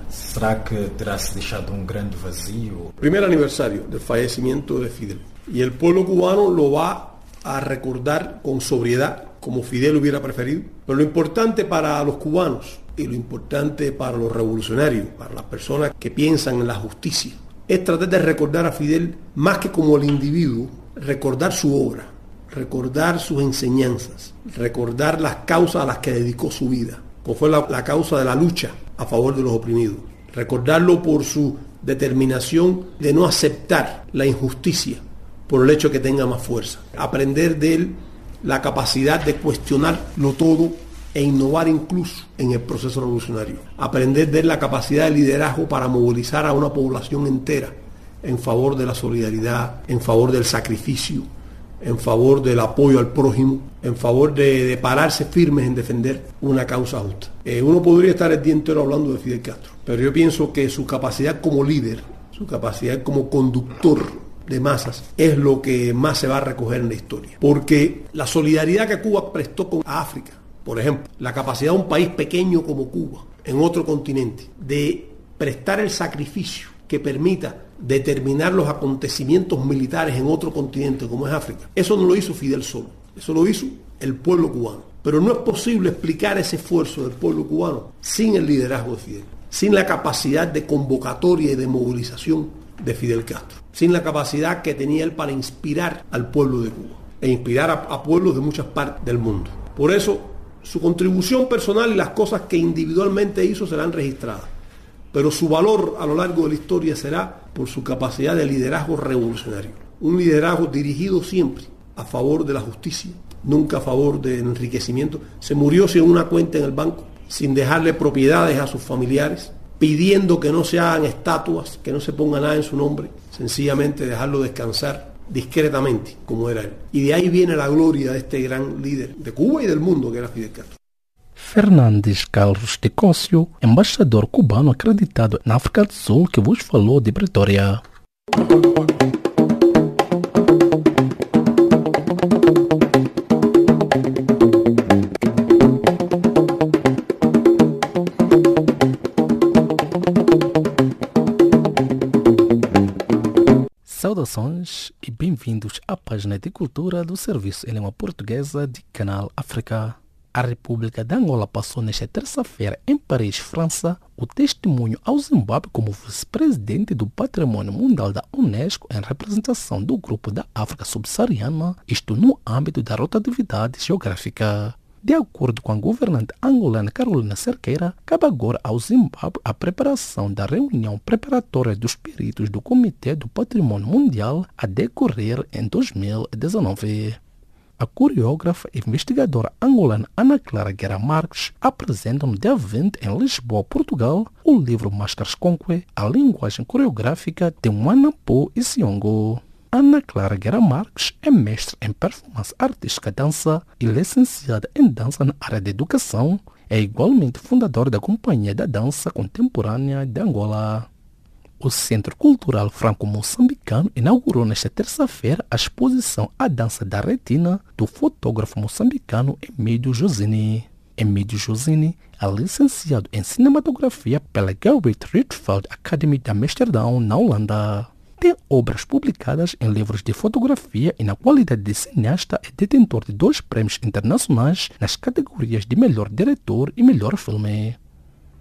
Speaker 13: Será que terá se deixado um grande vazio?
Speaker 12: Primeiro aniversário do falecimento de Fidel. E o povo cubano lo va a recordar com sobriedade, como Fidel hubiera preferido. Pero lo importante para los cubanos y lo importante para los revolucionarios, para las personas que piensan en la justicia, es tratar de recordar a Fidel más que como el individuo, recordar su obra, recordar sus enseñanzas, recordar las causas a las que dedicó su vida, como fue la, la causa de la lucha a favor de los oprimidos, recordarlo por su determinación de no aceptar la injusticia por el hecho de que tenga más fuerza, aprender de él la capacidad de cuestionarlo todo e innovar incluso en el proceso revolucionario. Aprender de la capacidad de liderazgo para movilizar a una población entera en favor de la solidaridad, en favor del sacrificio, en favor del apoyo al prójimo, en favor de, pararse firmes en defender una causa justa. Eh, uno podría estar el día entero hablando de Fidel Castro, pero yo pienso que su capacidad como líder, su capacidad como conductor de masas es lo que más se va a recoger en la historia. Porque la solidaridad que Cuba prestó con África, por ejemplo, la capacidad de un país pequeño como Cuba, en otro continente, de prestar el sacrificio que permita determinar los acontecimientos militares en otro continente como es África. Eso no lo hizo Fidel solo, eso lo hizo el pueblo cubano. Pero no es posible explicar ese esfuerzo del pueblo cubano sin el liderazgo de Fidel, sin la capacidad de convocatoria y de movilización de Fidel Castro, sin la capacidad que tenía él para inspirar al pueblo de Cuba e inspirar a, pueblos de muchas partes del mundo. Por eso su contribución personal y las cosas que individualmente hizo serán registradas, pero su valor a lo largo de la historia será por su capacidad de liderazgo revolucionario. Un liderazgo dirigido siempre a favor de la justicia, nunca a favor del enriquecimiento. Se murió sin una cuenta en el banco, sin dejarle propiedades a sus familiares, pidiendo que no se hagan estatuas, que no se ponga nada en su nombre, sencillamente dejarlo descansar discretamente, como era él. Y de ahí viene la gloria de este gran líder de Cuba y del mundo, que era Fidel Castro.
Speaker 1: Fernandes Carlos de Cócio, embaixador cubano acreditado na África do Sul, que vos falou de Pretória. Saudações bem-vindos à página de cultura do Serviço em Língua Portuguesa de Canal África. A República de Angola passou nesta terça-feira em Paris, França, o testemunho ao Zimbábue como vice-presidente do Patrimônio Mundial da Unesco em representação do Grupo da África Subsaariana, isto no âmbito da rotatividade geográfica. De acordo com a governante angolana Carolina Cerqueira, cabe agora ao Zimbábue a preparação da reunião preparatória dos peritos do Comitê do Patrimônio Mundial a decorrer em 2019. A coreógrafa e investigadora angolana Ana Clara Guerra Marques apresenta no dia 20 em Lisboa, Portugal, o livro Máscaras Conque, a linguagem coreográfica de Manapo e Siongo. Ana Clara Guerra Marques é mestre em performance artística dança e licenciada em dança na área de educação. É igualmente fundadora da Companhia da Dança Contemporânea de Angola. O Centro Cultural Franco-Moçambicano inaugurou nesta terça-feira a exposição A Dança da Retina do fotógrafo moçambicano Emílio Josini. Emílio Josini é licenciado em cinematografia pela Gerrit Rietveld Academy de Amsterdão, na Holanda. Tem obras publicadas em livros de fotografia e na qualidade de cineasta é detentor de dois prêmios internacionais nas categorias de melhor diretor e melhor filme.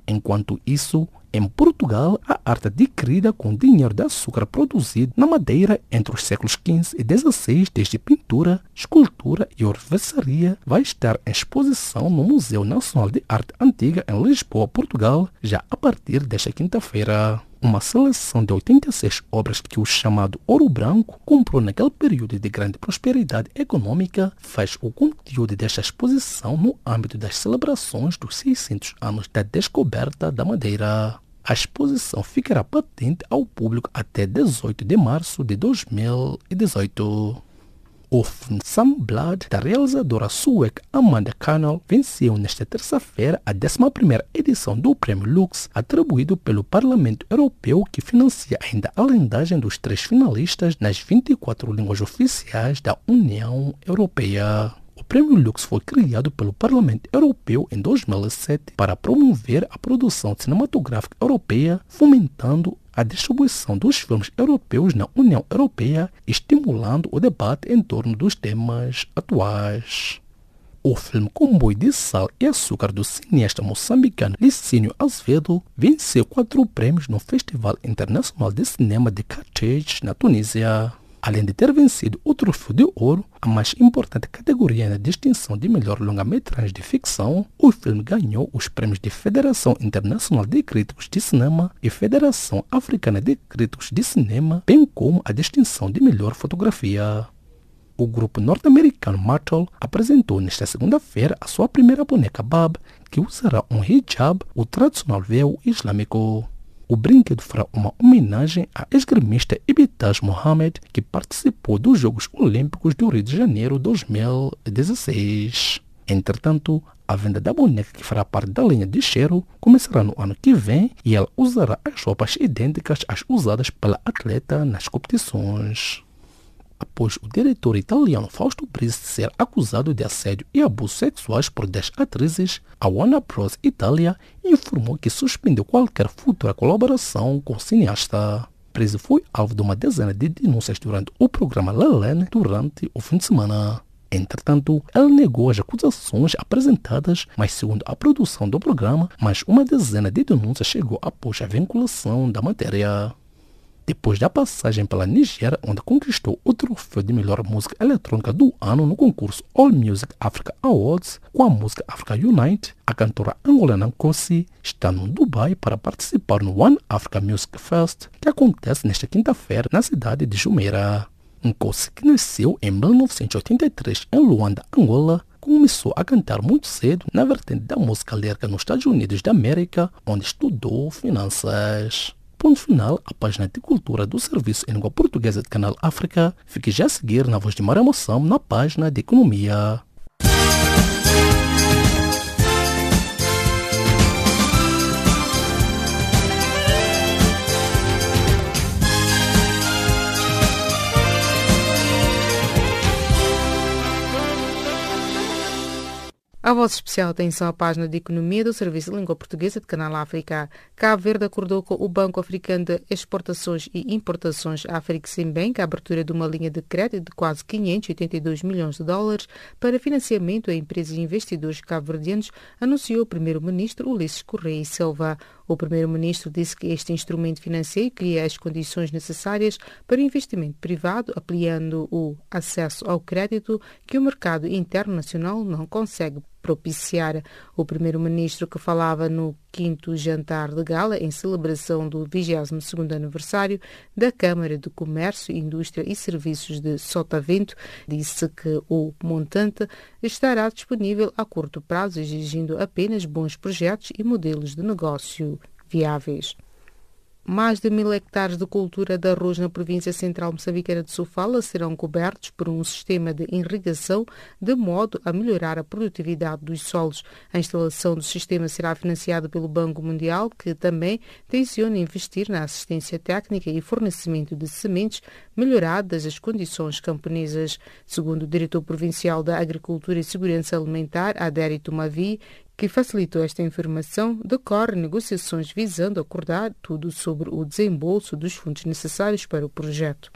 Speaker 1: Enquanto isso, em Portugal, a arte adquirida com dinheiro de açúcar produzido na madeira entre os séculos XV e XVI, desde pintura, escultura e orfeçaria, vai estar em exposição no Museu Nacional de Arte Antiga em Lisboa, Portugal, já a partir desta quinta-feira uma seleção de 86 obras que o chamado Ouro Branco comprou naquele período de grande prosperidade econômica, faz o conteúdo desta exposição no âmbito das celebrações dos 600 anos da descoberta da madeira. A exposição ficará patente ao público até 18 de março de 2018. O Some Blood, da realizadora sueca Amanda Cannell, venceu nesta terça-feira a 11ª edição do Prêmio Lux, atribuído pelo Parlamento Europeu que financia ainda a lendagem dos três finalistas nas 24 línguas oficiais da União Europeia. O Prêmio Lux foi criado pelo Parlamento Europeu em 2007 para promover a produção cinematográfica europeia, fomentando a distribuição dos filmes europeus na União Europeia, estimulando o debate em torno dos temas atuais. O filme Comboio de Sal e Açúcar do cineasta moçambicano Licínio Azevedo venceu quatro prêmios no Festival Internacional de Cinema de Carthage, na Tunísia. Além de ter vencido o troféu de ouro, a mais importante categoria na distinção de melhor longa-metragem de ficção, o filme ganhou os prêmios de Federação Internacional de Críticos de Cinema e Federação Africana de Críticos de Cinema, bem como a distinção de melhor fotografia. O grupo norte-americano Martel apresentou nesta segunda-feira a sua primeira boneca Bab, que usará um hijab, o tradicional véu islâmico. O brinquedo fará uma homenagem à esgrimista Ibitaz Mohamed, que participou dos Jogos Olímpicos do Rio de Janeiro 2016. Entretanto, a venda da boneca que fará parte da linha de cheiro começará no ano que vem e ela usará as roupas idênticas às usadas pela atleta nas competições após o diretor italiano Fausto Brice ser acusado de assédio e abusos sexuais por 10 atrizes, a Warner Bros. Itália informou que suspendeu qualquer futura colaboração com o cineasta. Preso foi alvo de uma dezena de denúncias durante o programa Lelene durante o fim de semana. Entretanto, ele negou as acusações apresentadas, mas segundo a produção do programa, mais uma dezena de denúncias chegou após a vinculação da matéria depois da passagem pela Nigéria, onde conquistou o troféu de melhor música eletrônica do ano no concurso All Music Africa Awards com a música Africa Unite, a cantora angolana Nkosi está no Dubai para participar no One Africa Music Fest, que acontece nesta quinta-feira na cidade de Jumeirah. Nkosi, que nasceu em 1983 em Luanda, Angola, começou a cantar muito cedo na vertente da música lírica nos Estados Unidos da América, onde estudou finanças. Ponto final, a página de cultura do Serviço em Língua Portuguesa de Canal África. Fique já a seguir na voz de Maria Moção na página de economia.
Speaker 2: Vossa especial atenção à página de Economia do Serviço de Língua Portuguesa de Canal África. Cabo Verde acordou com o Banco Africano de Exportações e Importações Afrique-Simbank a abertura de uma linha de crédito de quase 582 milhões de dólares para financiamento a empresas e investidores cabo-verdianos, anunciou o primeiro-ministro Ulisses Correia e Silva. O primeiro-ministro disse que este instrumento financeiro cria as condições necessárias para o investimento privado, ampliando o acesso ao crédito que o mercado internacional não consegue propiciar. O primeiro-ministro que falava no quinto jantar de gala em celebração do 22º aniversário da Câmara de Comércio, Indústria e Serviços de Sotavento disse que o montante estará disponível a curto prazo, exigindo apenas bons projetos e modelos de negócio viáveis. Mais de mil hectares de cultura de arroz na província central moçambicana de Sofala serão cobertos por um sistema de irrigação de modo a melhorar a produtividade dos solos. A instalação do sistema será financiada pelo Banco Mundial, que também tenciona investir na assistência técnica e fornecimento de sementes melhoradas as condições camponesas. Segundo o diretor provincial da Agricultura e Segurança Alimentar, Adérito Mavi, que facilitou esta informação, decorre negociações visando acordar tudo sobre o desembolso dos fundos necessários para o projeto.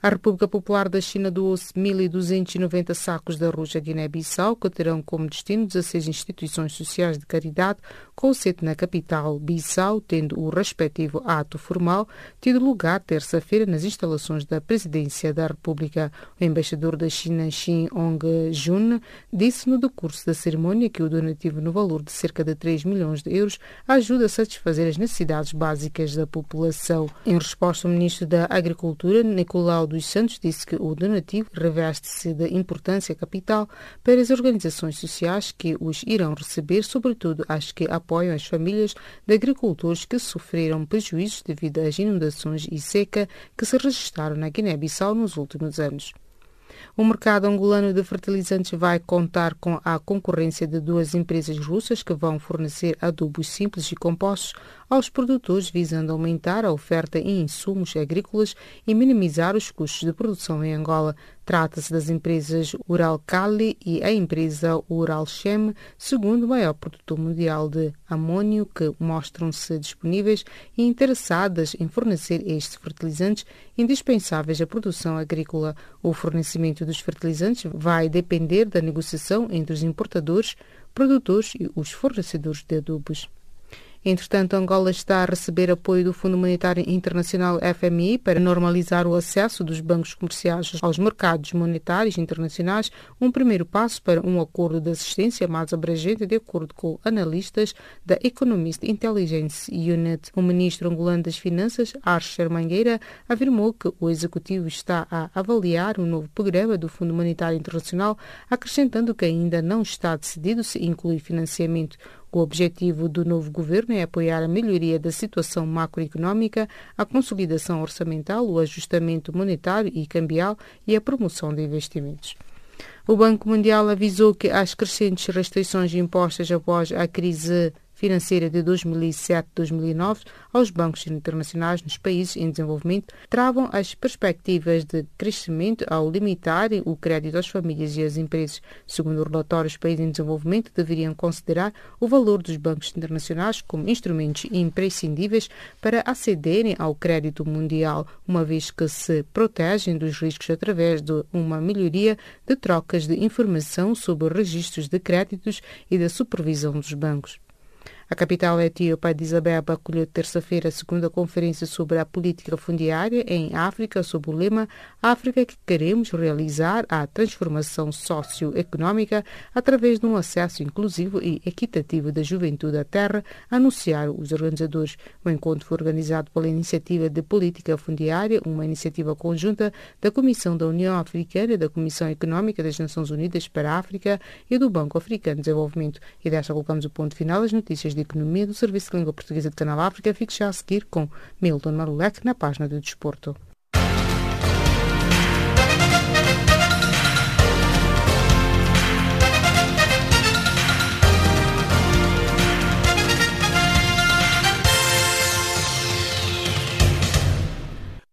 Speaker 2: A República Popular da China doou 1.290 sacos de arroz à Guiné-Bissau, que terão como destino 16 instituições sociais de caridade, com sede na capital Bissau, tendo o respectivo ato formal tido lugar terça-feira nas instalações da Presidência da República. O embaixador da China, Xin Hong-jun, disse no decurso da cerimônia que o donativo no valor de cerca de 3 milhões de euros ajuda a satisfazer as necessidades básicas da população. Em resposta, o ministro da Agricultura, Nicolau dos Santos disse que o donativo reveste-se de importância capital para as organizações sociais que os irão receber, sobretudo as que apoiam as famílias de agricultores que sofreram prejuízos devido às inundações e seca que se registraram na Guiné-Bissau nos últimos anos. O mercado angolano de fertilizantes vai contar com a concorrência de duas empresas russas que vão fornecer adubos simples e compostos aos produtores, visando aumentar a oferta em insumos agrícolas e minimizar os custos de produção em Angola. Trata-se das empresas Uralcali e a empresa Uralchem, segundo o maior produtor mundial de amônio, que mostram-se disponíveis e interessadas em fornecer estes fertilizantes indispensáveis à produção agrícola. O fornecimento dos fertilizantes vai depender da negociação entre os importadores, produtores e os fornecedores de adubos. Entretanto, Angola está a receber apoio do Fundo Monetário Internacional FMI para normalizar o acesso dos bancos comerciais aos mercados monetários internacionais, um primeiro passo para um acordo de assistência mais abrangente, de acordo com analistas da Economist Intelligence Unit. O ministro angolano das Finanças, Archer Mangueira, afirmou que o executivo está a avaliar o um novo programa do Fundo Monetário Internacional, acrescentando que ainda não está decidido se inclui financiamento o objetivo do novo governo é apoiar a melhoria da situação macroeconómica, a consolidação orçamental, o ajustamento monetário e cambial e a promoção de investimentos. O Banco Mundial avisou que as crescentes restrições impostas após a crise financeira de 2007-2009 aos bancos internacionais nos países em desenvolvimento travam as perspectivas de crescimento ao limitarem o crédito às famílias e às empresas. Segundo o relatório, os países em desenvolvimento deveriam considerar o valor dos bancos internacionais como instrumentos imprescindíveis para acederem ao crédito mundial, uma vez que se protegem dos riscos através de uma melhoria de trocas de informação sobre registros de créditos e da supervisão dos bancos. A capital etíope, Addis Abeba, acolheu terça-feira a segunda conferência sobre a política fundiária em África, sob o lema África que queremos realizar a transformação socioeconómica através de um acesso inclusivo e equitativo da juventude à terra, anunciaram os organizadores. O encontro foi organizado pela Iniciativa de Política Fundiária, uma iniciativa conjunta da Comissão da União Africana, da Comissão Económica das Nações Unidas para a África e do Banco Africano de Desenvolvimento. E desta colocamos o ponto final às notícias de Economia do Serviço de Língua Portuguesa de Canal África. Fique já a seguir com Milton Marulek na página do Desporto.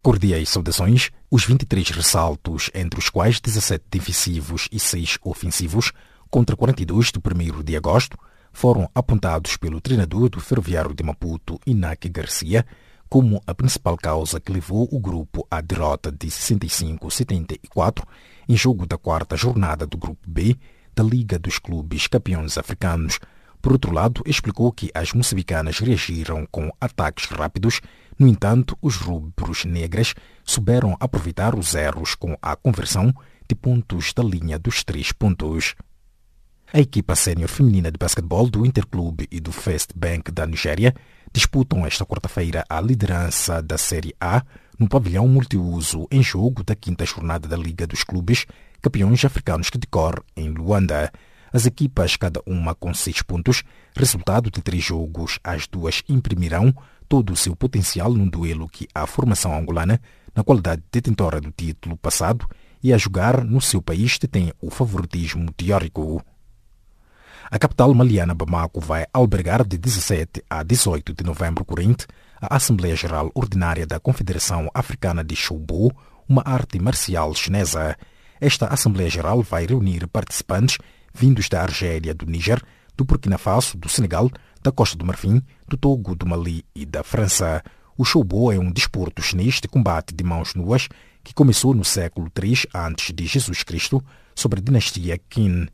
Speaker 14: Cordiais saudações, os 23 ressaltos, entre os quais 17 defensivos e 6 ofensivos, contra 42 de 1 de agosto foram apontados pelo treinador do Ferroviário de Maputo, Inácio Garcia, como a principal causa que levou o grupo à derrota de 65-74 em jogo da quarta jornada do Grupo B da Liga dos Clubes Campeões Africanos. Por outro lado, explicou que as moçambicanas reagiram com ataques rápidos, no entanto, os rubros negras souberam aproveitar os erros com a conversão de pontos da linha dos três pontos. A equipa sénior feminina de basquetebol do Interclube e do First Bank da Nigéria disputam esta quarta-feira a liderança da Série A no pavilhão multiuso em jogo da quinta jornada da Liga dos Clubes Campeões Africanos que decorre em Luanda. As equipas, cada uma com seis pontos, resultado de três jogos, as duas imprimirão todo o seu potencial num duelo que a formação angolana, na qualidade detentora do título passado, e a jogar no seu país detém o favoritismo teórico. A capital maliana Bamako vai albergar de 17 a 18 de novembro corrente a Assembleia Geral Ordinária da Confederação Africana de Shoubo, uma arte marcial chinesa. Esta Assembleia Geral vai reunir participantes vindos da Argélia, do Níger, do Burkina Faso, do Senegal, da Costa do Marfim, do Togo, do Mali e da França. O Shoubo é um desporto chinês de combate de mãos nuas que começou no século III a.C., sobre a dinastia Qin.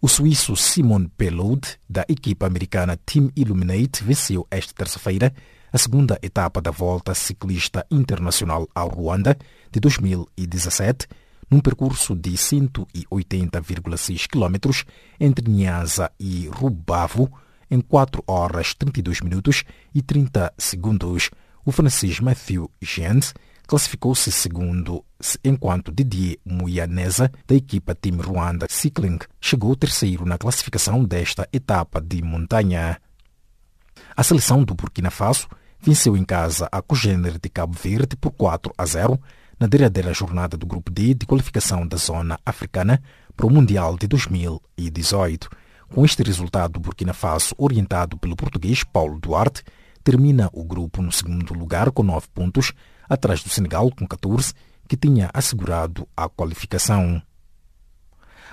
Speaker 14: O suíço Simon Pelloud, da equipa americana Team Illuminate, venceu esta terça-feira a segunda etapa da Volta Ciclista Internacional ao Ruanda de 2017, num percurso de 180,6 km entre Niasa e Rubavu, em 4 horas 32 minutos e 30 segundos. O francês Mathieu Gens classificou-se segundo, enquanto Didier Muyaneza, da equipa Team Ruanda Cycling, chegou terceiro na classificação desta etapa de montanha. A seleção do Burkina Faso venceu em casa a cogênere de Cabo Verde por 4 a 0 na derradeira jornada do Grupo D de qualificação da zona africana para o Mundial de 2018. Com este resultado, o Burkina Faso, orientado pelo português Paulo Duarte, termina o grupo no segundo lugar com 9 pontos, atrás do Senegal com 14, que tinha assegurado a qualificação.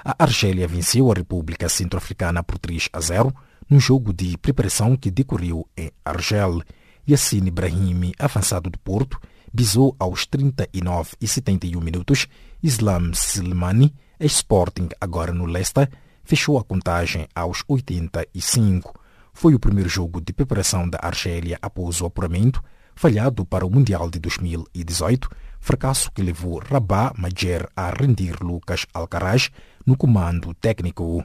Speaker 14: A Argélia venceu a República Centro-Africana por 3 a 0 num jogo de preparação que decorreu em Argel. Yassine Brahimi, avançado do Porto, bisou aos 39 e 71 minutos. Islam Silmani, Sporting agora no Leicester, fechou a contagem aos 85. Foi o primeiro jogo de preparação da Argélia após o apuramento falhado para o Mundial de 2018, fracasso que levou Rabah Majer a rendir Lucas Alcaraz no comando técnico.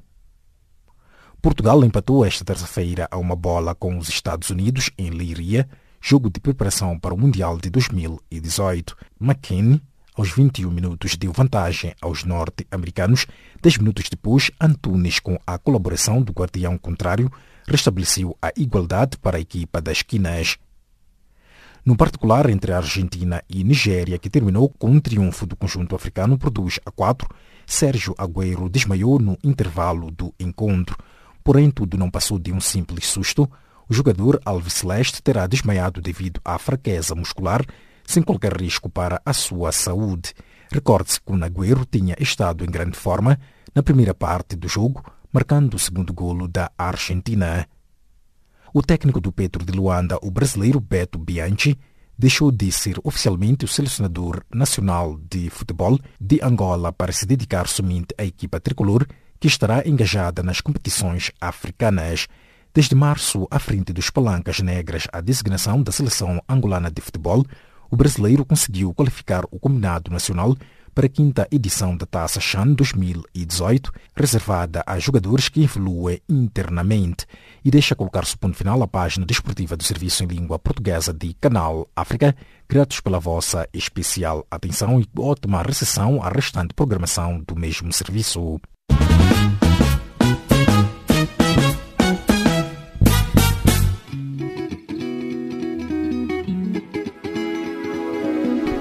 Speaker 14: Portugal empatou esta terça-feira a uma bola com os Estados Unidos em Leiria, jogo de preparação para o Mundial de 2018. McKinney, aos 21 minutos, deu vantagem aos norte-americanos. Dez minutos depois, Antunes, com a colaboração do guardião contrário, restabeleceu a igualdade para a equipa das Quinas no particular entre a Argentina e Nigéria, que terminou com um triunfo do conjunto africano por 2 a 4, Sérgio Agüero desmaiou no intervalo do encontro. Porém, tudo não passou de um simples susto. O jogador Alves Celeste terá desmaiado devido à fraqueza muscular, sem qualquer risco para a sua saúde. Recorde-se que o Agüero tinha estado em grande forma na primeira parte do jogo, marcando o segundo golo da Argentina. O técnico do Petro de Luanda, o brasileiro Beto Bianchi, deixou de ser oficialmente o selecionador nacional de futebol de Angola para se dedicar somente à equipa tricolor, que estará engajada nas competições africanas. Desde março, à frente dos palancas negras, a designação da seleção angolana de futebol, o brasileiro conseguiu qualificar o combinado nacional para a quinta edição da Taça Chan 2018, reservada a jogadores que evoluem internamente e deixa colocar-se ponto final à página desportiva do Serviço em Língua Portuguesa de Canal África. Gratos pela vossa especial atenção e ótima recepção à restante programação do mesmo serviço.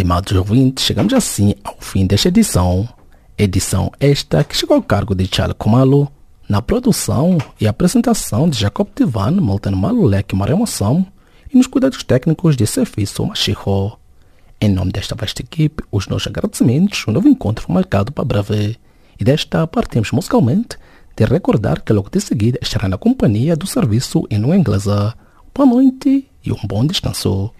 Speaker 15: Estimados ouvintes, chegamos assim ao fim desta edição. Edição esta que chegou ao cargo de Charles Kumalo, na produção e apresentação de Jacob Tivan, Molten Malulek Maremoção e nos cuidados técnicos de Serviço Machiho. Em nome desta vasta equipe, os nossos agradecimentos, um novo encontro foi marcado para breve. E desta partimos musicalmente de recordar que logo de seguida estará na companhia do serviço em língua inglesa. Boa noite e um bom descanso.